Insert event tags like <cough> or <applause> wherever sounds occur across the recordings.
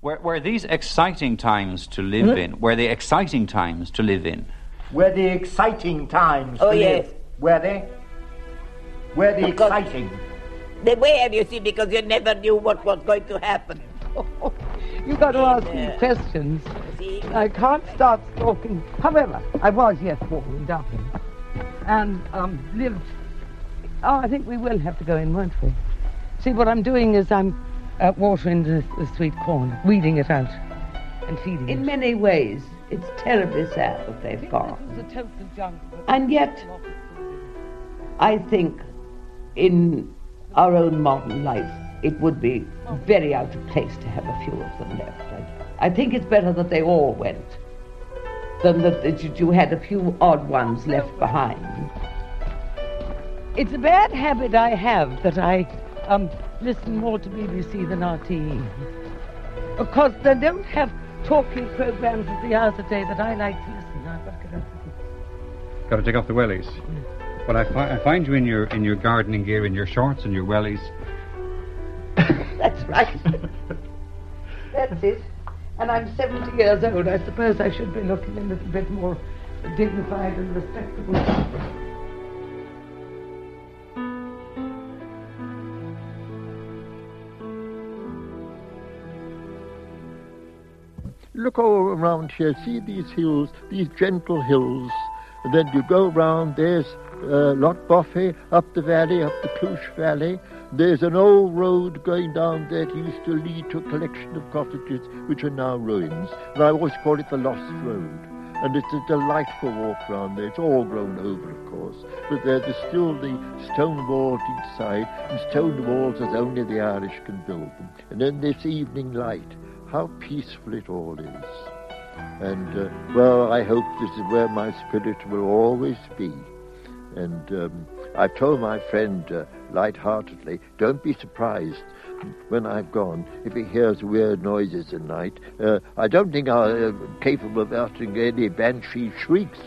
Were, were these exciting times to live Hmm? in? Were they exciting times to live in? Were the exciting times Oh, to yes. live? Were they? Were they Of course. exciting? They were, you see, because you never knew what was going to happen. <laughs> You've got to ask Yeah. these questions. See? I can't start talking. However, I was, yes, born in Dublin. And um, lived. Oh, I think we will have to go in, won't we? See, what I'm doing is I'm uh, watering the, the sweet corn, weeding it out, and feeding it. In it. many ways, it's terribly sad that they've gone. This is a total jungle. And yet, I think in our own modern life, it would be very out of place to have a few of them left. I, I think it's better that they all went than that, you had a few odd ones left behind. It's a bad habit I have that I um, listen more to BBC than RTE. Because they don't have talking programs at the hours of day that I like to listen. I've got to. Got to take off the wellies. But I, fi- I find you in your in your gardening gear, in your shorts and your wellies. <laughs> That's right. That's it. And I'm 70 years old. I suppose I should be looking a little bit more dignified and respectable. Look all around here. See these hills, these gentle hills. And then you go round, there's uh, Loch Buffet up the valley, up the Clush Valley. There's an old road going down there that used to lead to a collection of cottages which are now ruins. And I always call it the Lost Road. And it's a delightful walk round there. It's all grown over, of course. But there, there's still the stone walls each side, and stone walls as only the Irish can build them. And then this evening light, how peaceful it all is. And, uh, well, I hope this is where my spirit will always be. And um, I've told my friend uh, light-heartedly, don't be surprised when I've gone if he hears weird noises at night. Uh, I don't think I'm capable of uttering any banshee shrieks,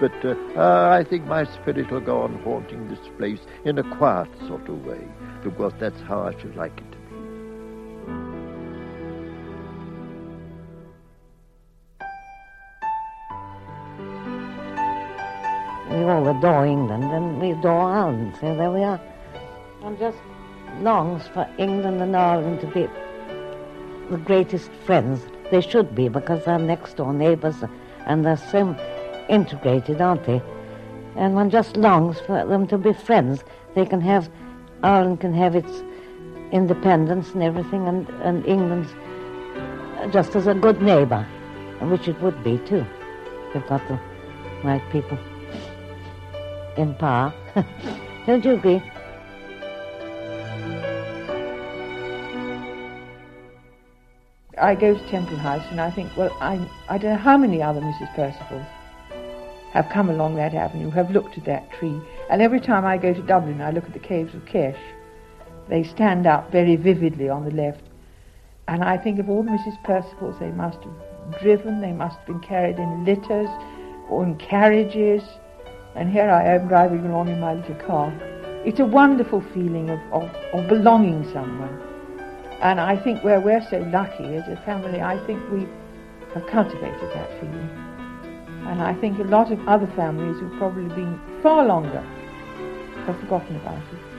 but uh, uh, I think my spirit will go on haunting this place in a quiet sort of way, because that's how I should like it We all adore England and we adore Ireland, so there we are. One just longs for England and Ireland to be the greatest friends. They should be because they're next door neighbours and they're so integrated, aren't they? And one just longs for them to be friends. They can have, Ireland can have its independence and everything, and, and England's just as a good neighbour, which it would be too. They've got the right people in power. <laughs> Don't you agree? I go to Temple House and I think, well, I, I don't know how many other Mrs. Percivals have come along that avenue, have looked at that tree. And every time I go to Dublin, I look at the caves of Kesh. They stand out very vividly on the left. And I think of all the Mrs. Percivals, they must have driven, they must have been carried in litters or in carriages. And here I am driving along in my little car. It's a wonderful feeling of, of, of belonging somewhere. And I think where we're so lucky as a family, I think we have cultivated that feeling. And I think a lot of other families who've probably been far longer have forgotten about it.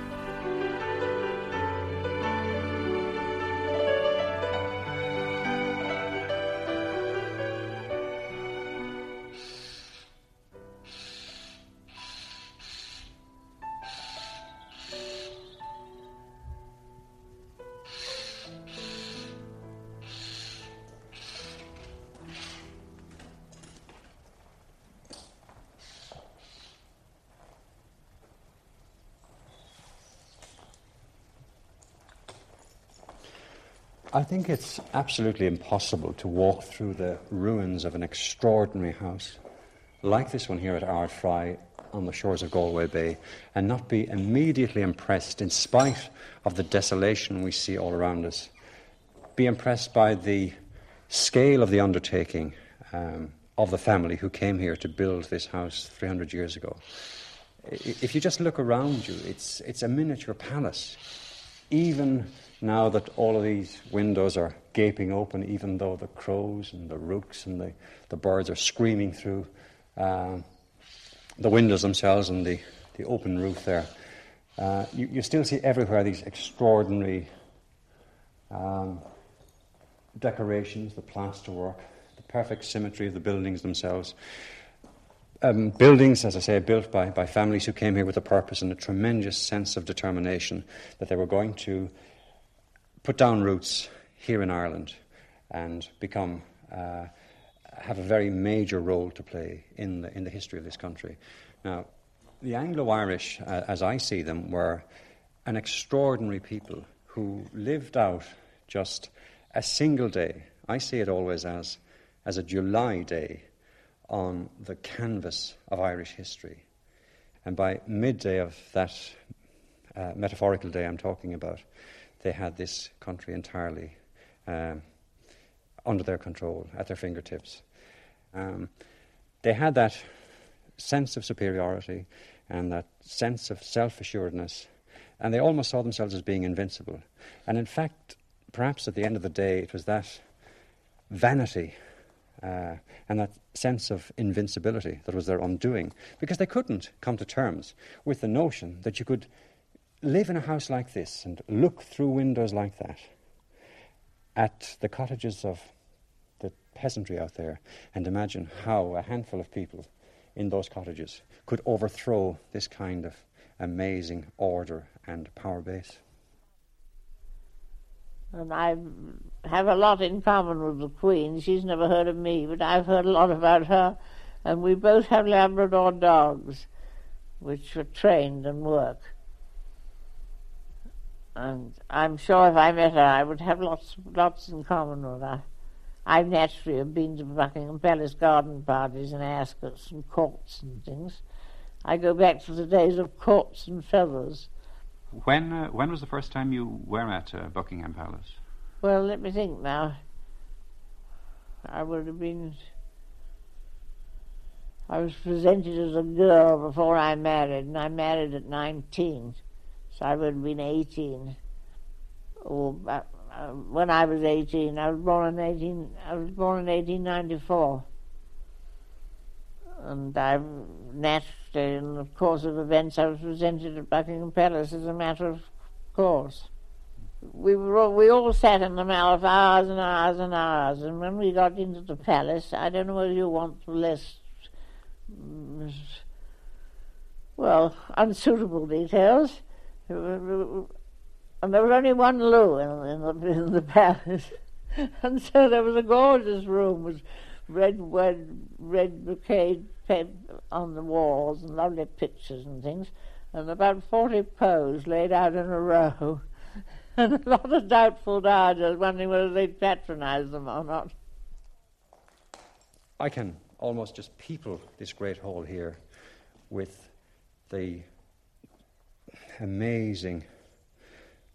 I think it's absolutely impossible to walk through the ruins of an extraordinary house like this one here at Ardfry on the shores of Galway Bay and not be immediately impressed, in spite of the desolation we see all around us, be impressed by the scale of the undertaking um, of the family who came here to build this house 300 years ago. If you just look around you, it's, it's a miniature palace. Even now that all of these windows are gaping open, even though the crows and the rooks and the, the birds are screaming through um, the windows themselves and the, the open roof there, uh, you, you, still see everywhere these extraordinary um, decorations, the plasterwork, the perfect symmetry of the buildings themselves. Um, buildings, as I say, built by, by families who came here with a purpose and a tremendous sense of determination that they were going to put down roots here in Ireland and become uh, have a very major role to play in the in the history of this country. Now, the Anglo-Irish, uh, as I see them, were an extraordinary people who lived out just a single day. I see it always as as a July day on the canvas of Irish history. And by midday of that uh, metaphorical day I'm talking about, they had this country entirely um, under their control, at their fingertips. Um, they had that sense of superiority and that sense of self assuredness, and they almost saw themselves as being invincible. And in fact, perhaps at the end of the day, it was that vanity uh, and that sense of invincibility that was their undoing, because they couldn't come to terms with the notion that you could live in a house like this and look through windows like that at the cottages of the peasantry out there and imagine how a handful of people in those cottages could overthrow this kind of amazing order and power base. And I have a lot in common with the Queen. She's never heard of me, but I've heard a lot about her. And we both have Labrador dogs, which are trained and work. And I'm sure if I met her, I would have lots, lots in common with her. I naturally have been to Buckingham Palace garden parties and ascots and courts and things. I go back to the days of courts and feathers. When uh, when was the first time you were at uh, Buckingham Palace? Well, let me think now. I would have been. I was presented as a girl before I married, and I married at 19. So I would have been 18. Or uh, uh, when I was 18, I was born in 18. I was born in 1894, and I naturally, in the course of events, I was presented at Buckingham Palace as a matter of course. We were all, we all sat in the mall for hours and hours and hours, and when we got into the palace, I don't know whether you want the list Well, unsuitable details and there was only one loo in, in, the, in the <laughs> palace. and so there was a gorgeous room with red, red, red brocade on the walls and lovely pictures and things, and about 40 poes laid out in a row, <laughs> and a lot of doubtful dodgers wondering whether they'd patronize them or not. I can almost just people this great hall here with the amazing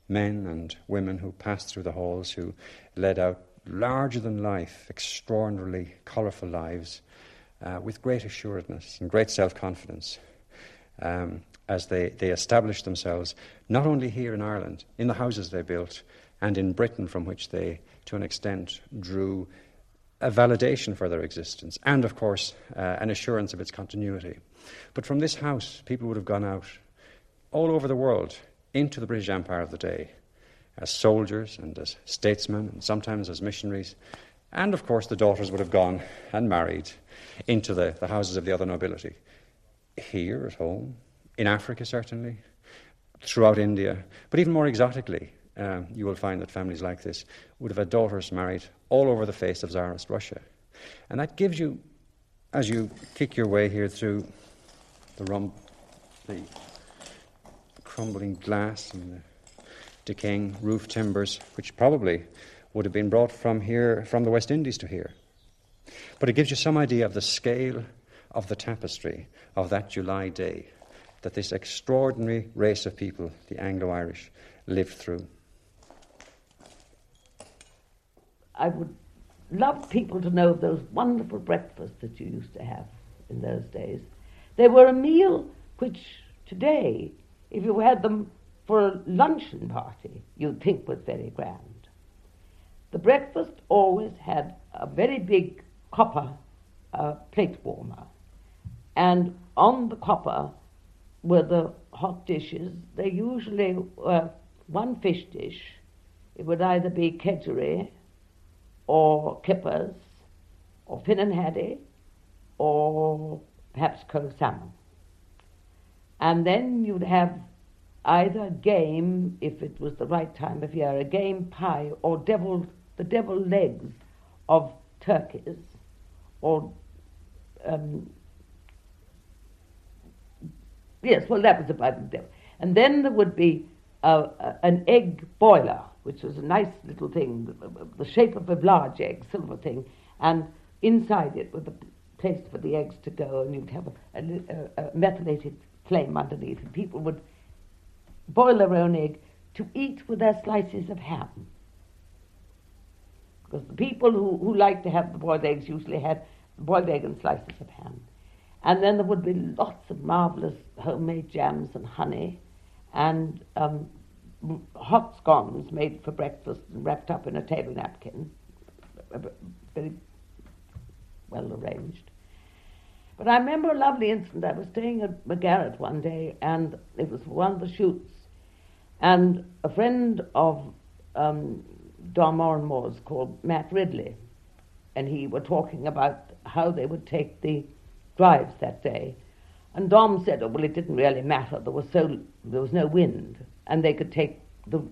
men and women who passed through the halls, who led out larger than life, extraordinarily colourful lives uh, with great assuredness and great self confidence um, as they, they established themselves not only here in Ireland, in the houses they built, and in Britain, from which they, to an extent, drew a validation for their existence and, of course, uh, an assurance of its continuity. But from this house, people would have gone out all over the world into the British Empire of the day as soldiers and as statesmen and sometimes as missionaries. And of course, the daughters would have gone and married into the, the houses of the other nobility. Here at home, in Africa, certainly, throughout India, but even more exotically, um, you will find that families like this would have had daughters married all over the face of Tsarist Russia. And that gives you, as you kick your way here through the rum, the crumbling glass and the decaying roof timbers, which probably would have been brought from here, from the West Indies to here. But it gives you some idea of the scale of the tapestry of that July day that this extraordinary race of people, the Anglo Irish, lived through. I would love people to know of those wonderful breakfasts that you used to have in those days. They were a meal which today if you had them for a luncheon party, you'd think was very grand. The breakfast always had a very big copper uh, plate warmer, and on the copper were the hot dishes. They usually were one fish dish. It would either be kedgeree or kippers or finnan haddie or perhaps cold salmon. And then you'd have either game, if it was the right time of year, a game pie or deviled, the deviled legs of turkeys or um, yes, well, that was about the devil. And then there would be an egg boiler, which was a nice little thing, the shape of a large egg, silver thing, and inside it was a place for the eggs to go, and you'd have a, a methylated flame underneath, and people would boil their own egg to eat with their slices of ham. Because the people who, who liked to have the boiled eggs usually had boiled egg and slices of ham. And then there would be lots of marvelous homemade jams and honey, and um, hot scones made for breakfast and wrapped up in a table napkin, very well arranged. But I remember a lovely incident. I was staying at MacGarrett one day, and it was one of the shoots, and a friend of um, Dom Oranmore's called Matt Ridley, and he were talking about how they would take the drives that day. And Dom said, oh, well, it didn't really matter. There was, so, there was no wind, and they could take the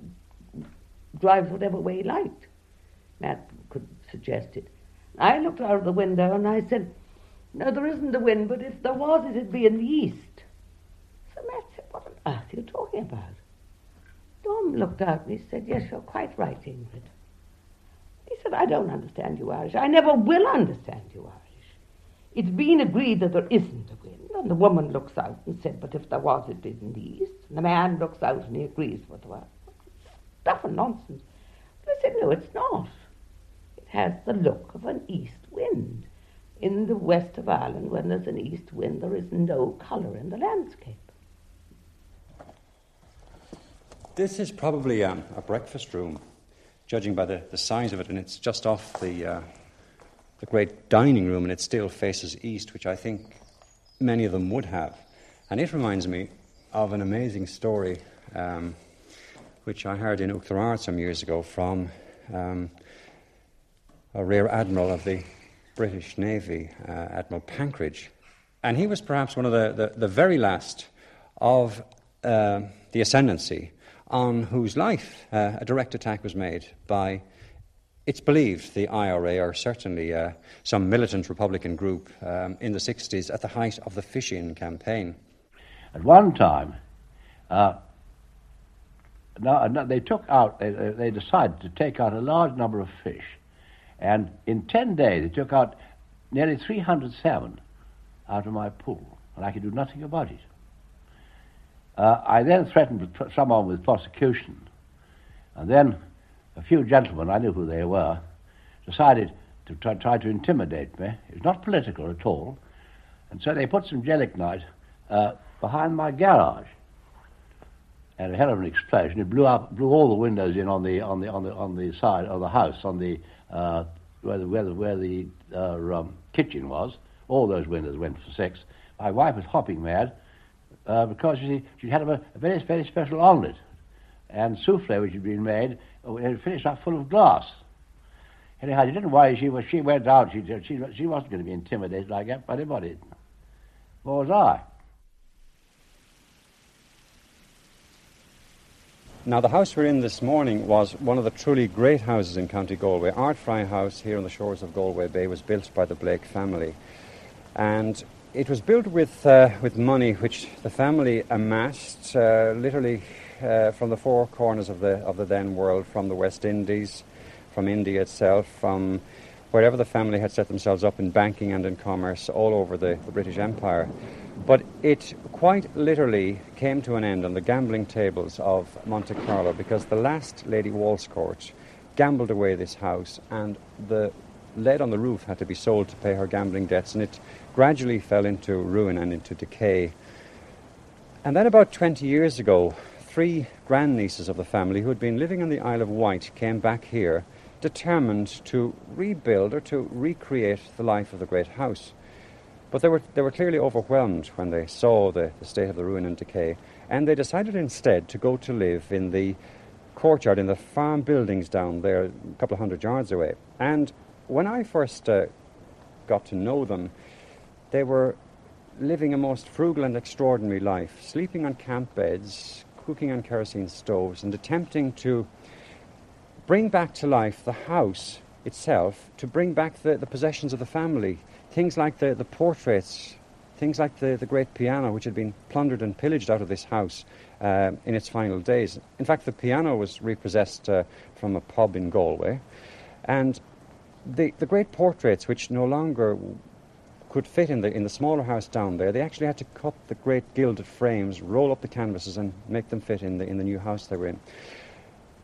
drives whatever way he liked. Matt could suggest it. I looked out of the window and I said, no, there isn't a wind, but if there was, it'd be in the east. So Matt said, what on earth are you talking about? Dom looked out and he said, yes, you're quite right, Ingrid. He said, I don't understand you Irish. I never will understand you Irish. It's been agreed that there isn't a wind, and the woman looks out and said, but if there was, it'd be in the east. And the man looks out and he agrees with her. Stuff and nonsense. But I said, no, it's not. It has the look of an east wind. In the west of Ireland, when there's an east wind, there is no colour in the landscape. This is probably um, a breakfast room, judging by the, the size of it, and it's just off the, uh, the great dining room, and it still faces east, which I think many of them would have. And it reminds me of an amazing story um, which I heard in Oughterard some years ago from um, a rear admiral of the British Navy, uh, Admiral Pankridge. And he was perhaps one of the, the, the very last of uh, the ascendancy on whose life uh, a direct attack was made by, it's believed, the IRA or certainly uh, some militant Republican group um, in the 60s at the height of the fishing campaign. At one time, uh, now, they took out, they, they decided to take out a large number of fish. And in 10 days, they took out nearly 300 salmon out of my pool, and I could do nothing about it. Uh, I then threatened someone with prosecution, and then a few gentlemen, I knew who they were, decided to try, try to intimidate me. It was not political at all, and so they put some gelignite uh, behind my garage. And a hell of an explosion. It blew up, blew all the windows in on the on the on the on the side of the house, on the uh, where the where the, where the uh, um, kitchen was. All those windows went for six. My wife was hopping mad uh, because you see, she had a, a, very, very special omelette and souffle which had been made, uh, and finished up full of glass. Anyhow, she didn't worry. She was. She went out. She she she wasn't going to be intimidated like that by anybody. Was I. Now, the house we're in this morning was one of the truly great houses in County Galway. Ardfry House here on the shores of Galway Bay was built by the Blake family. And it was built with, uh, with money which the family amassed uh, literally uh, from the four corners of the, of the then world, from the West Indies, from India itself, from wherever the family had set themselves up in banking and in commerce all over the, the British Empire. But it quite literally came to an end on the gambling tables of Monte Carlo because the last Lady Wallscourt gambled away this house and the lead on the roof had to be sold to pay her gambling debts and it gradually fell into ruin and into decay. And then about 20 years ago, three grandnieces of the family who had been living on the Isle of Wight came back here determined to rebuild or to recreate the life of the great house. But they were, they were clearly overwhelmed when they saw the, the state of the ruin and decay, and they decided instead to go to live in the courtyard, in the farm buildings down there, a couple of hundred yards away. And when I first uh, got to know them, they were living a most frugal and extraordinary life, sleeping on camp beds, cooking on kerosene stoves, and attempting to bring back to life the house itself, to bring back the, the possessions of the family, things like the, the portraits, things like the, the great piano, which had been plundered and pillaged out of this house uh, in its final days. In fact, the piano was repossessed uh, from a pub in Galway, and the, the great portraits, which no longer could fit in the, in the smaller house down there, they actually had to cut the great gilded frames, roll up the canvases, and make them fit in the, in the new house they were in.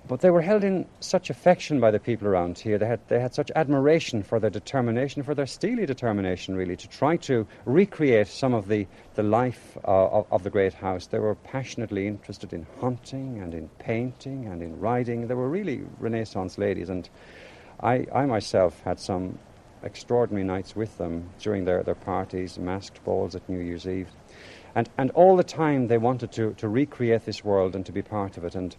But they were held in such affection by the people around here. They had, they had such admiration for their determination, for their steely determination, really, to try to recreate some of the, the life uh, of, of the great house. They were passionately interested in hunting and in painting and in riding. They were really Renaissance ladies. And I, I myself had some extraordinary nights with them during their, their parties, masked balls at New Year's Eve. And, and all the time they wanted to, to recreate this world and to be part of it. And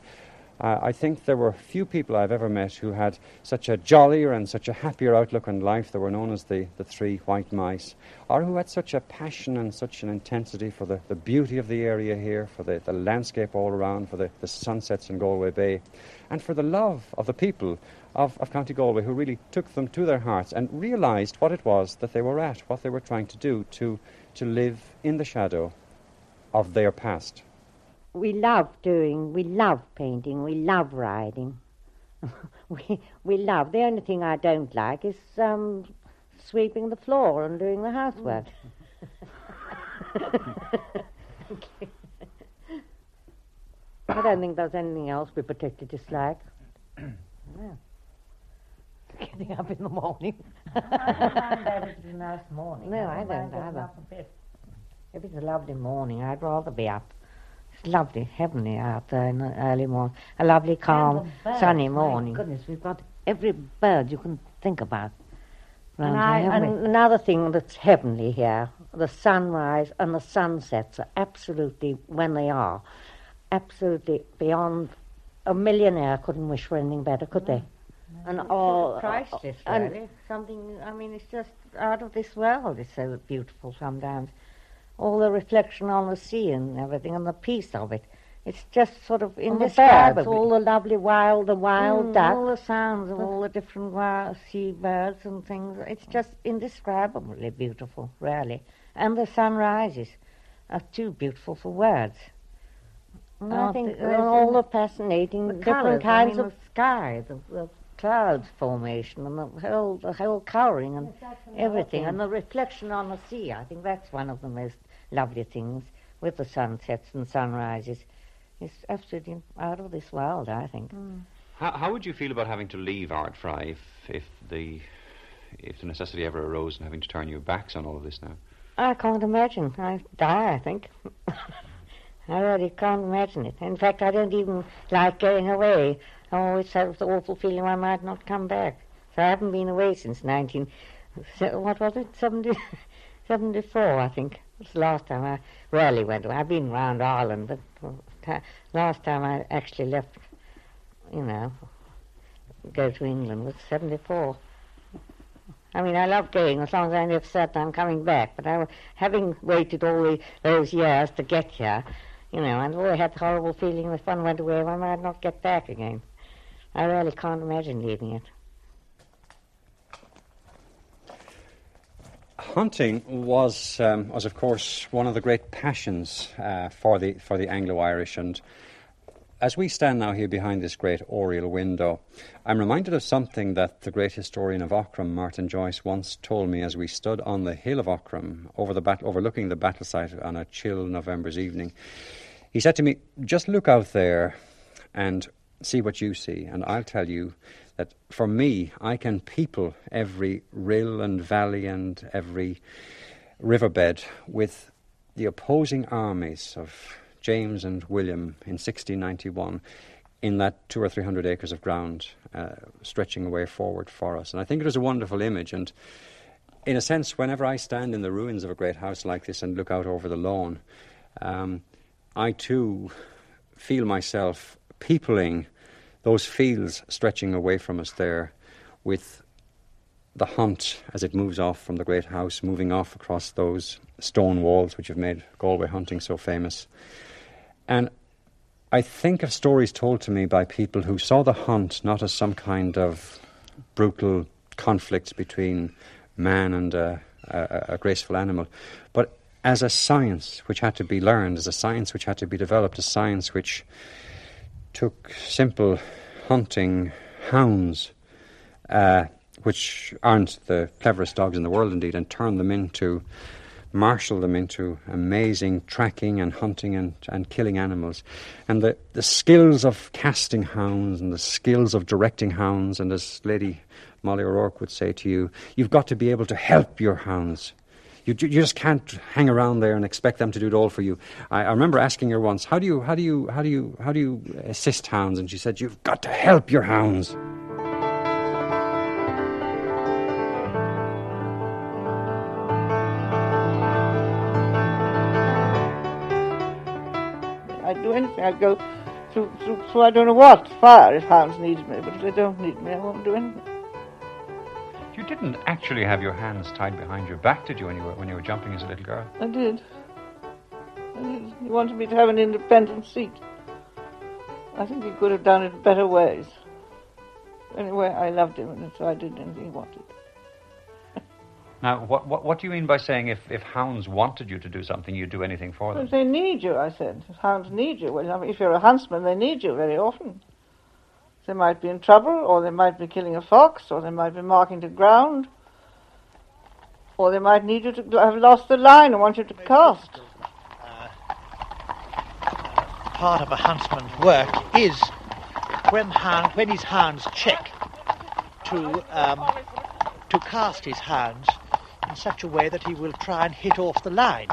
uh, I think there were few people I've ever met who had such a jollier and such a happier outlook on life. They were known as the, the three white mice, or who had such a passion and such an intensity for the, the beauty of the area here, for the, the landscape all around, for the, the sunsets in Galway Bay, and for the love of the people of, of County Galway who really took them to their hearts and realised what it was that they were at, what they were trying to do to, to live in the shadow of their past we love doing, we love painting, we love riding. <laughs> we, we love. The only thing I don't like is um, sweeping the floor and doing the housework. <laughs> I don't think there's anything else we particularly dislike. <clears throat> no. Getting up in the morning. I don't mind that it's a nice morning. No, I don't, I don't either. If it's a lovely morning, I'd rather be up lovely, heavenly out there in the early morning. A lovely, calm, sunny morning. My goodness, we've got every bird you can think about. And, I, and another thing that's heavenly here, the sunrise and the sunsets are absolutely, when they are, absolutely beyond a millionaire couldn't wish for anything better, could they? No, and all priceless, really. Something. I mean, it's just out of this world. It's so beautiful sometimes all the reflection on the sea and everything, and the peace of it. It's just sort of indescribable. all the lovely wild, the wild mm, ducks. All the sounds of all the different wild sea birds and things. It's just indescribably beautiful, really. And the sunrises are too beautiful for words. And I think the, all the fascinating the different colours, kinds I mean, of the sky, the, the clouds formation, and the whole the whole colouring and everything, and the reflection on the sea. I think that's one of the most lovely things with the sunsets and sunrises. It's absolutely out of this world, I think. Mm. How, how would you feel about having to leave Ardfry if, if the if the necessity ever arose and having to turn your backs on all of this now? I can't imagine. I'd die, I think. <laughs> I really can't imagine it. In fact, I don't even like going away. I always have the awful feeling I might not come back. So I haven't been away since 19... What was it? 70, <laughs> 74, I think. It's the last time I rarely went away. I've been around Ireland, but last time I actually left, you know, go to England was 74. I mean, I love going as long as I never said I'm coming back. But I, having waited all the, those years to get here, you know, and always had the horrible feeling if one went away, one might not get back again. I really can't imagine leaving it. Hunting was, um, was of course, one of the great passions uh, for the for the Anglo-Irish, and as we stand now here behind this great oriel window, I'm reminded of something that the great historian of Aughrim, Martin Joyce, once told me as we stood on the hill of Aughrim, over the bat- overlooking the battle site on a chill November's evening. He said to me, "Just look out there, and see what you see, and I'll tell you that for me, I can people every rill and valley and every riverbed with the opposing armies of James and William in 1691 in that two or three hundred acres of ground uh, stretching away forward for us. And I think it was a wonderful image. And in a sense, whenever I stand in the ruins of a great house like this and look out over the lawn, um, I too feel myself peopling those fields stretching away from us there with the hunt as it moves off from the great house, moving off across those stone walls which have made Galway hunting so famous. And I think of stories told to me by people who saw the hunt not as some kind of brutal conflict between man and a, a, a, graceful animal, but as a science which had to be learned, as a science which had to be developed, a science which took simple hunting hounds, uh, which aren't the cleverest dogs in the world indeed, and turned them into marshaled them into amazing tracking and hunting and, and killing animals. And the, the skills of casting hounds and the skills of directing hounds, and as Lady Molly O'Rourke would say to you, you've got to be able to help your hounds. You, you just can't hang around there and expect them to do it all for you. I, I remember asking her once, how do you, how do you, how do you, how do you assist hounds? And she said, you've got to help your hounds. I'd do anything. I'd go through, through, through I don't know what fire if hounds needed me, but if they don't need me, I won't do anything. You didn't actually have your hands tied behind your back, did you, when you were, when you were jumping as a little girl? I did. I did. He wanted me to have an independent seat. I think he could have done it better ways. Anyway, I loved him, and so I did anything he wanted. <laughs> Now, what, what, what, do you mean by saying if, if hounds wanted you to do something, you'd do anything for them? Well, they need you, I said. If hounds need you. Well, if you're a huntsman, they need you very often. They might be in trouble, or they might be killing a fox, or they might be marking the ground, or they might need you to have lost the line and want you to cast. Uh, part of a huntsman's work is when, hound, when his hounds check to um, to cast his hounds in such a way that he will try and hit off the line.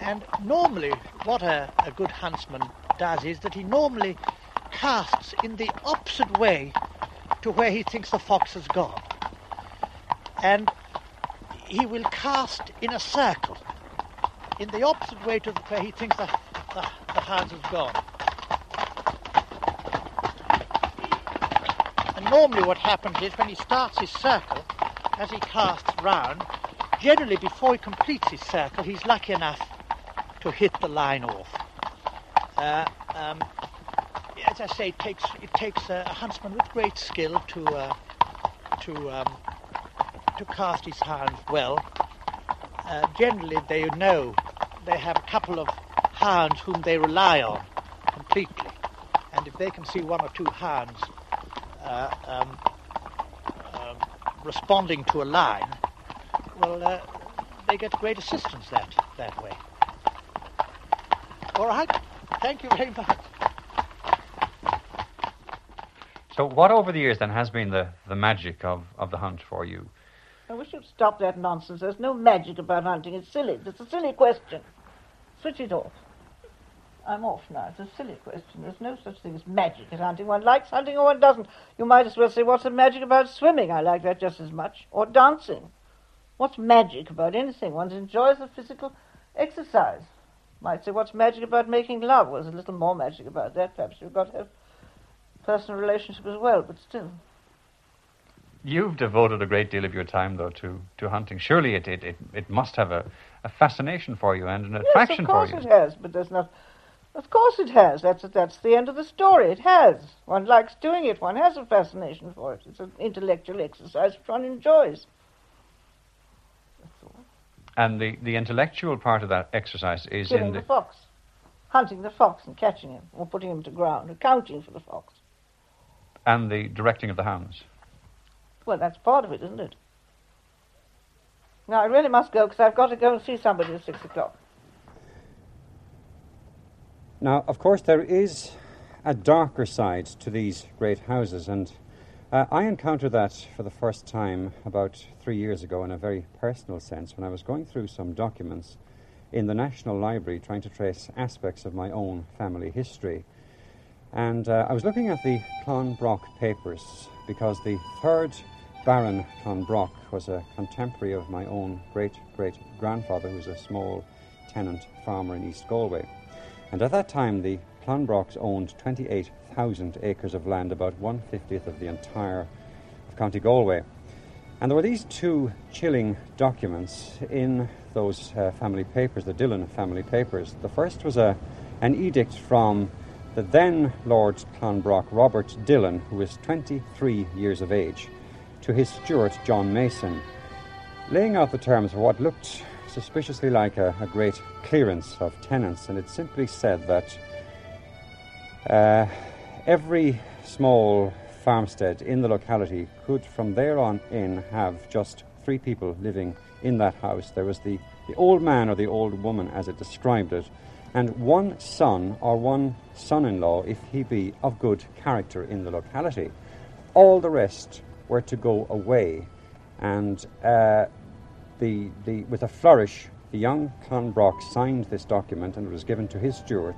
And normally, what a, a good huntsman does is that he normally casts in the opposite way to where he thinks the fox has gone. And he will cast in a circle, in the opposite way to where he thinks the, the, the hound has gone. And normally what happens is when he starts his circle, as he casts round, generally before he completes his circle, he's lucky enough to hit the line off. Uh, um, as I say, it takes it takes a, huntsman with great skill to uh, to um, to cast his hounds well. Uh, generally, they know they have a couple of hounds whom they rely on completely, and if they can see one or two hounds uh, um, responding to a line, well, uh, they get great assistance that, that way. All right. Thank you very much. So, what over the years then has been the, the magic of, of the hunt for you? I wish you'd stop that nonsense. There's no magic about hunting. It's silly. It's a silly question. Switch it off. I'm off now. It's a silly question. There's no such thing as magic at hunting. One likes hunting or one doesn't. You might as well say, what's the magic about swimming? I like that just as much. Or dancing. What's magic about anything? One enjoys the physical exercise. Might say, what's magic about making love? Well, there's a little more magic about that. Perhaps you've got to have personal relationship as well, but still. You've devoted a great deal of your time, though, to, to hunting. Surely it, it, it, it must have a, a fascination for you and an attraction for you. Yes, of course it has, but there's not of course it has. That's, that's the end of the story. It has. One likes doing it. One has a fascination for it. It's an intellectual exercise which one enjoys. And the, the intellectual part of that exercise is Killing in the... the fox. Hunting the fox and catching him, or putting him to ground, accounting for the fox. And the directing of the hounds. Well, that's part of it, isn't it? Now, I really must go because I've got to go and see somebody at six o'clock. Now, of course, there is a darker side to these great houses, and uh, I encountered that for the first time about three years ago in a very personal sense when I was going through some documents in the National Library trying to trace aspects of my own family history. And uh, I was looking at the Clonbrock papers because the third Baron Clonbrock was a contemporary of my own great great grandfather, who was a small tenant farmer in East Galway. And at that time, the Clonbrocks owned 28,000 acres of land, about one fiftieth of the entire of County Galway. And there were these two chilling documents in those uh, family papers, the Dillon family papers. The first was a, an edict from the then Lord Clonbrock, Robert Dillon, who was 23 years of age, to his steward, John Mason, laying out the terms of what looked suspiciously like a, a great clearance of tenants. And it simply said that uh, every small farmstead in the locality could, from there on in, have just three people living in that house. There was the, the old man or the old woman, as it described it, and one son or one son in law, if he be of good character in the locality. All the rest were to go away. And uh, the, the, with a flourish, the young Clonbrock signed this document and it was given to his steward.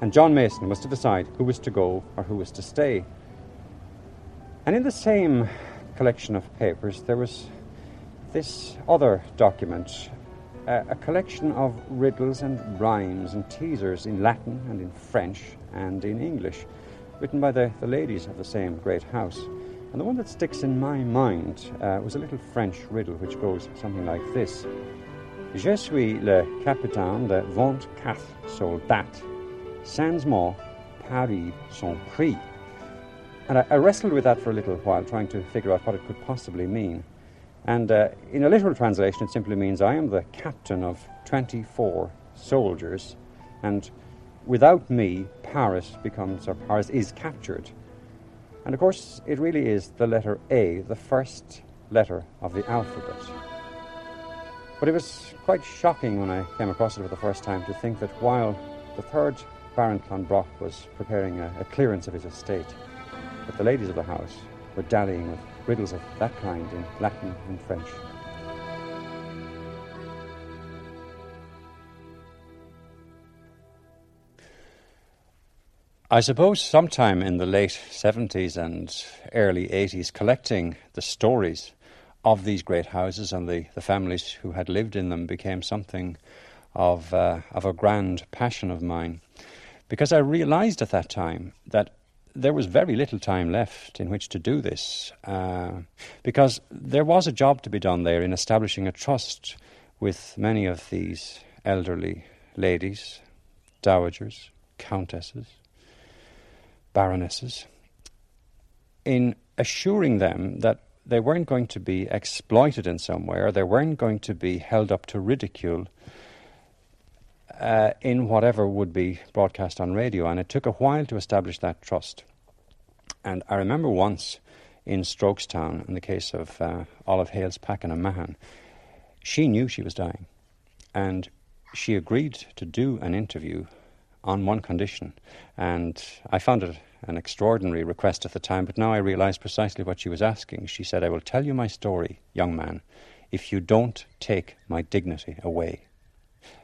And John Mason was to decide who was to go or who was to stay. And in the same collection of papers, there was this other document a collection of riddles and rhymes and teasers in Latin and in French and in English, written by the, the ladies of the same great house. And the one that sticks in my mind uh, was a little French riddle which goes something like this Je suis le capitaine de vingt-quatre soldats. Sans moi, Paris son prix. And I, I wrestled with that for a little while, trying to figure out what it could possibly mean. And uh, in a literal translation, it simply means I am the captain of 24 soldiers, and without me, Paris becomes, or Paris is captured. And of course, it really is the letter A, the first letter of the alphabet. But it was quite shocking when I came across it for the first time to think that while the third Baron Clonbrock was preparing a, a clearance of his estate, that the ladies of the house were dallying with riddles of that kind in Latin and French. I suppose sometime in the late 70s and early 80s, collecting the stories of these great houses and the, the families who had lived in them became something of, uh, of a grand passion of mine. Because I realized at that time that there was very little time left in which to do this uh, because there was a job to be done there in establishing a trust with many of these elderly ladies, dowagers, countesses, baronesses, in assuring them that they weren't going to be exploited in some way or they weren't going to be held up to ridicule uh, in whatever would be broadcast on radio. And it took a while to establish that trust. And I remember once in Strokestown, in the case of uh, Olive Hales Pakenham-Mahon, she knew she was dying. And she agreed to do an interview on one condition. And I found it an extraordinary request at the time, but now I realize precisely what she was asking. She said, I will tell you my story, young man, if you don't take my dignity away.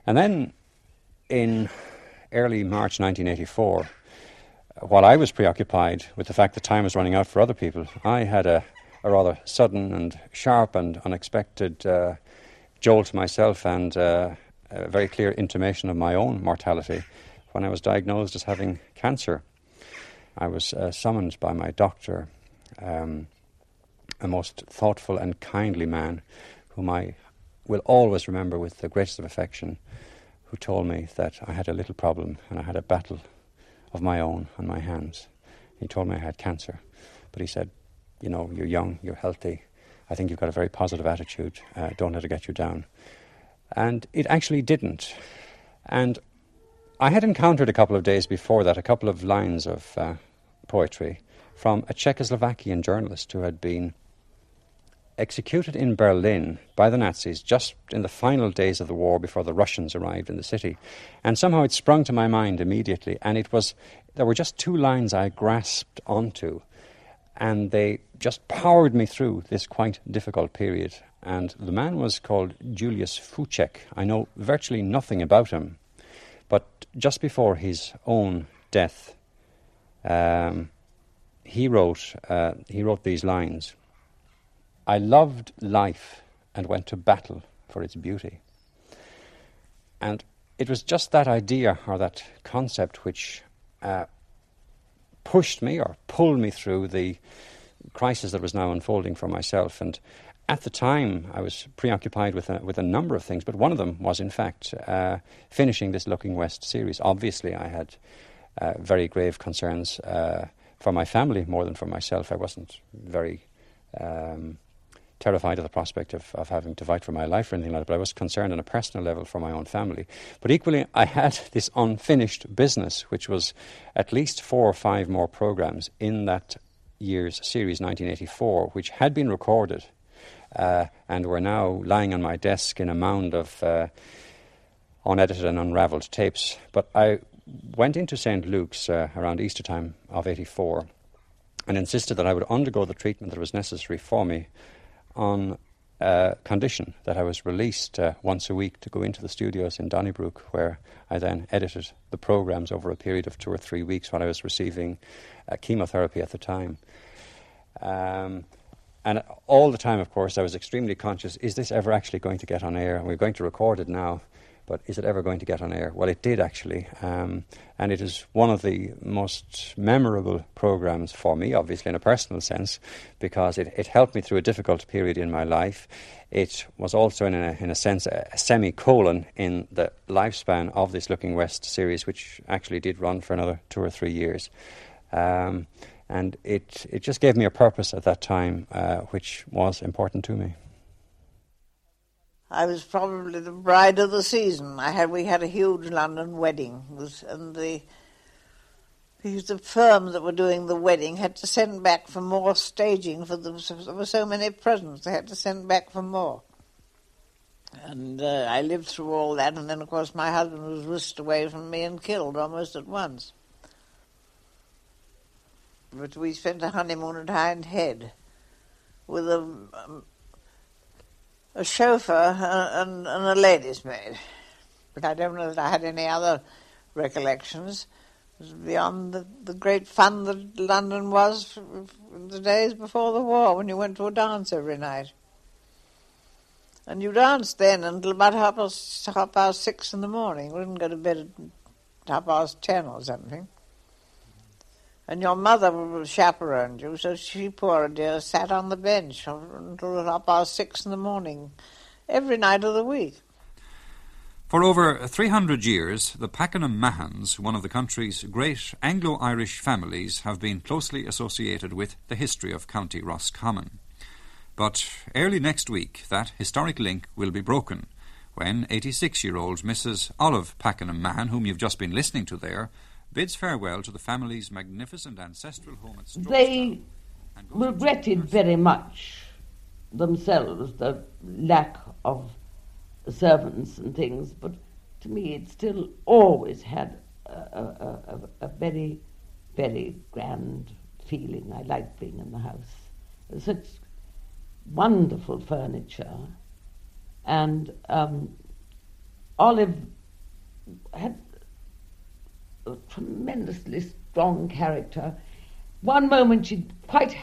And then in early March 1984, while I was preoccupied with the fact that time was running out for other people, I had a, a rather sudden and sharp and unexpected uh, jolt myself and uh, a very clear intimation of my own mortality when I was diagnosed as having cancer. I was uh, summoned by my doctor, um, a most thoughtful and kindly man whom I will always remember with the greatest of affection who told me that I had a little problem and I had a battle of my own on my hands. He told me I had cancer, but he said, You know, you're young, you're healthy. I think you've got a very positive attitude. Uh, don't let it get you down. And it actually didn't. And I had encountered a couple of days before that a couple of lines of uh, poetry from a Czechoslovakian journalist who had been executed in Berlin by the Nazis just in the final days of the war before the Russians arrived in the city. And somehow it sprung to my mind immediately, and it was there were just two lines I grasped onto. and they just powered me through this quite difficult period. And the man was called Julius Fuček. I know virtually nothing about him, but just before his own death, um, he wrote uh, he wrote these lines. I loved life and went to battle for its beauty. And it was just that idea or that concept which uh, pushed me or pulled me through the crisis that was now unfolding for myself. And at the time, I was preoccupied with a, with a number of things, but one of them was, in fact, uh, finishing this Looking West series. Obviously, I had uh, very grave concerns uh, for my family more than for myself. I wasn't very um, terrified at the prospect of, of having to fight for my life or anything like that, but I was concerned on a personal level for my own family. But equally, I had this unfinished business, which was at least four or five more programs in that year's series, 1984, which had been recorded uh, and were now lying on my desk in a mound of uh, unedited and unravelled tapes. But I went into St. Luke's uh, around Easter time of 84 and insisted that I would undergo the treatment that was necessary for me on uh, condition that I was released uh, once a week to go into the studios in Donnybrook, where I then edited the programs over a period of two or three weeks while I was receiving uh, chemotherapy at the time. Um, and all the time, of course, I was extremely conscious is this ever actually going to get on air? We're going to record it now but is it ever going to get on air? Well, it did actually, um, and it is one of the most memorable programs for me, obviously in a personal sense, because it, it helped me through a difficult period in my life. It was also, in a, in a sense, a, a semicolon in the lifespan of this Looking West series, which actually did run for another two or three years. Um, and it, it just gave me a purpose at that time, uh, which was important to me. I was probably the bride of the season. I had we had a huge London wedding, and the the firm that were doing the wedding had to send back for more staging for them. There were so many presents, they had to send back for more. And uh, I lived through all that, and then of course my husband was whisked away from me and killed almost at once. But we spent a honeymoon at Hindhead with a um, a chauffeur and, and a lady's maid. But I don't know that I had any other recollections beyond the, the great fun that London was the days before the war when you went to a dance every night. And you danced then until about half past, half past six in the morning. We didn't go to bed at half past ten or something. And your mother chaperoned you, so she, poor dear, sat on the bench until half past six in the morning, every night of the week. For over 300 years, the Pakenham-Mahons, one of the country's great Anglo Irish families, have been closely associated with the history of County Roscommon. But early next week, that historic link will be broken when 86 year old Mrs. Olive Pakenham-Mahon, whom you've just been listening to there, bids farewell to the family's magnificent ancestral home at St. They regretted very much themselves the lack of servants and things, but to me it still always had a, a, a, a very, very grand feeling. I liked being in the house. There's Such wonderful furniture. And um, Olive had a tremendously strong character. One moment she'd quite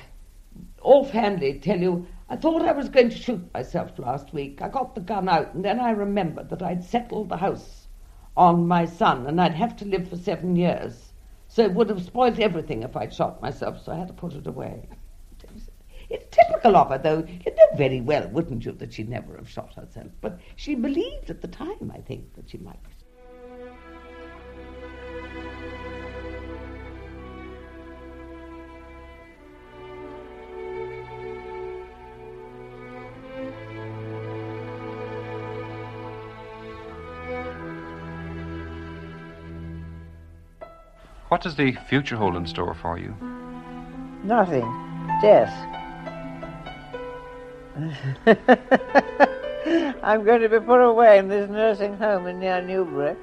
offhandedly tell you, I thought I was going to shoot myself last week. I got the gun out, and then I remembered that I'd settled the house on my son, and I'd have to live for seven years. So it would have spoiled everything if I'd shot myself, so I had to put it away. It's typical of her, though. You know very well, wouldn't you, that she'd never have shot herself. But she believed at the time, I think, that she might. Does the future hold in store for you? Nothing. Death. <laughs> I'm going to be put away in this nursing home in near Newbury.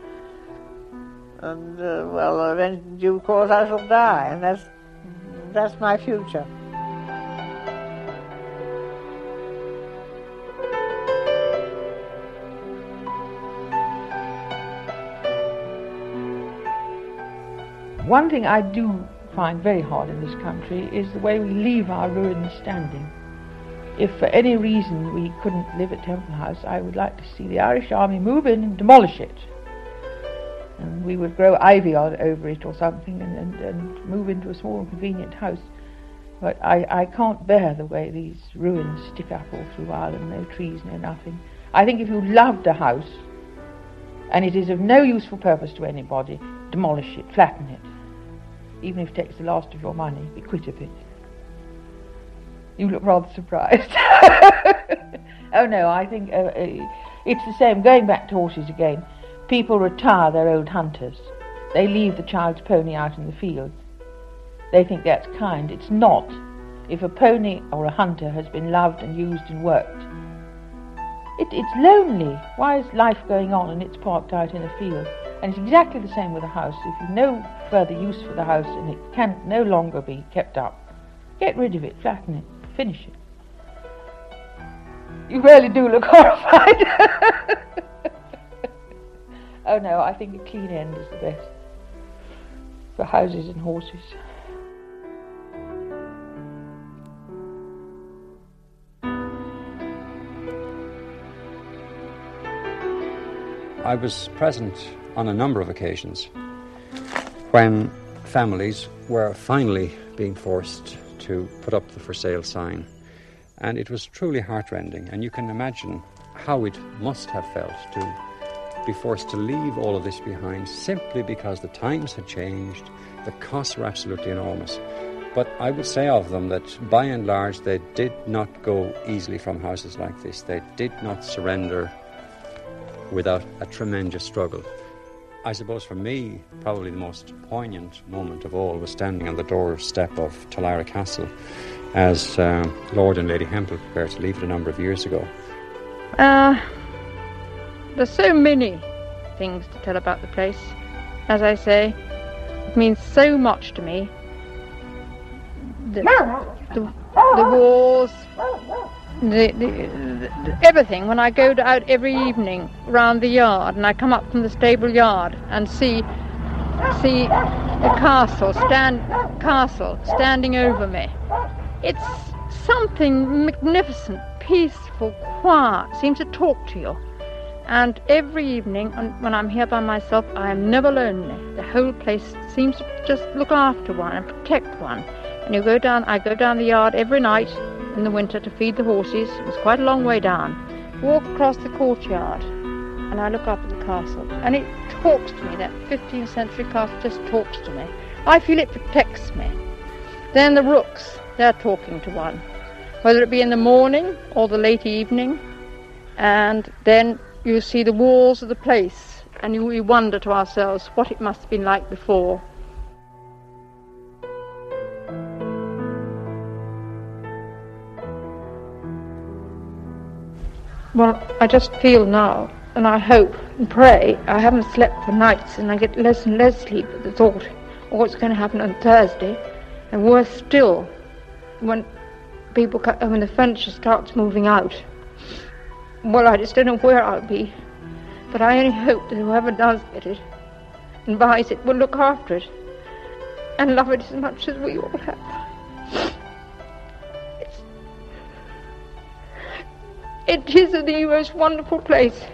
And, uh, well, in due course I shall die, and that's, that's my future. One thing I do find very hard in this country is the way we leave our ruins standing. If for any reason we couldn't live at Temple House, I would like to see the Irish Army move in and demolish it. And we would grow ivy on, over it or something and, and, and move into a small convenient house. But I, I can't bear the way these ruins stick up all through Ireland, no trees, no nothing. I think if you loved a house, and it is of no useful purpose to anybody, demolish it, flatten it. Even if it takes the last of your money, be quit of it. You look rather surprised. <laughs> oh no, I think uh, uh, it's the same. Going back to horses again, people retire their old hunters. They leave the child's pony out in the fields. They think that's kind. It's not. If a pony or a hunter has been loved and used and worked, it, it's lonely. Why is life going on and it's parked out in a field? And it's exactly the same with a house. If you've no further use for the house and it can no longer be kept up, get rid of it, flatten it, finish it. You really do look <laughs> horrified. oh no, I think a clean end is the best for houses and horses. I was present on a number of occasions when families were finally being forced to put up the for sale sign. And it was truly heartrending. And you can imagine how it must have felt to be forced to leave all of this behind simply because the times had changed, the costs were absolutely enormous. But I would say of them that by and large they did not go easily from houses like this. They did not surrender without a tremendous struggle. I suppose for me, probably the most poignant moment of all was standing on the doorstep of Tullyra Castle as uh, Lord and Lady Hemphill prepared to leave it a number of years ago. Uh, there's so many things to tell about the place. As I say, it means so much to me. The, the, the walls, the, the, everything when I go out every evening round the yard and I come up from the stable yard and see see the castle stand castle standing over me. It's something magnificent, peaceful, quiet, seems to talk to you. And every evening when I'm here by myself, I am never lonely. The whole place seems to just look after one and protect one. And you go down, I go down the yard every night in the winter to feed the horses. It was quite a long way down. Walk across the courtyard and I look up at the castle and it talks to me. That 15th century castle just talks to me. I feel it protects me. Then the rooks, they're talking to one, whether it be in the morning or the late evening. And then you see the walls of the place and you, we wonder to ourselves what it must have been like before. Well, I just feel now, and I hope and pray. I haven't slept for nights, and I get less and less sleep at the thought of what's going to happen on Thursday. And worse still, when people, when the furniture starts moving out. Well, I just don't know where I'll be, but I only hope that whoever does get it and buys it will look after it and love it as much as we all have. It is the most wonderful place.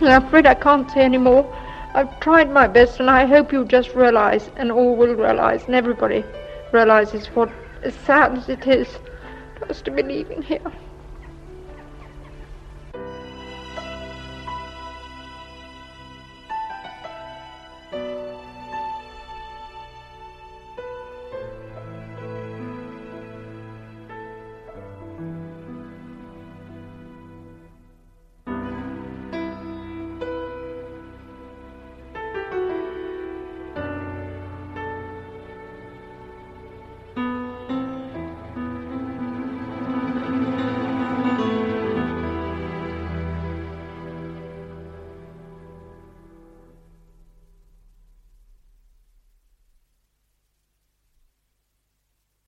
And I'm afraid I can't say any more. I've tried my best, and I hope you just realize, and all will realize, and everybody realizes what, as sad as it is, us to be leaving here.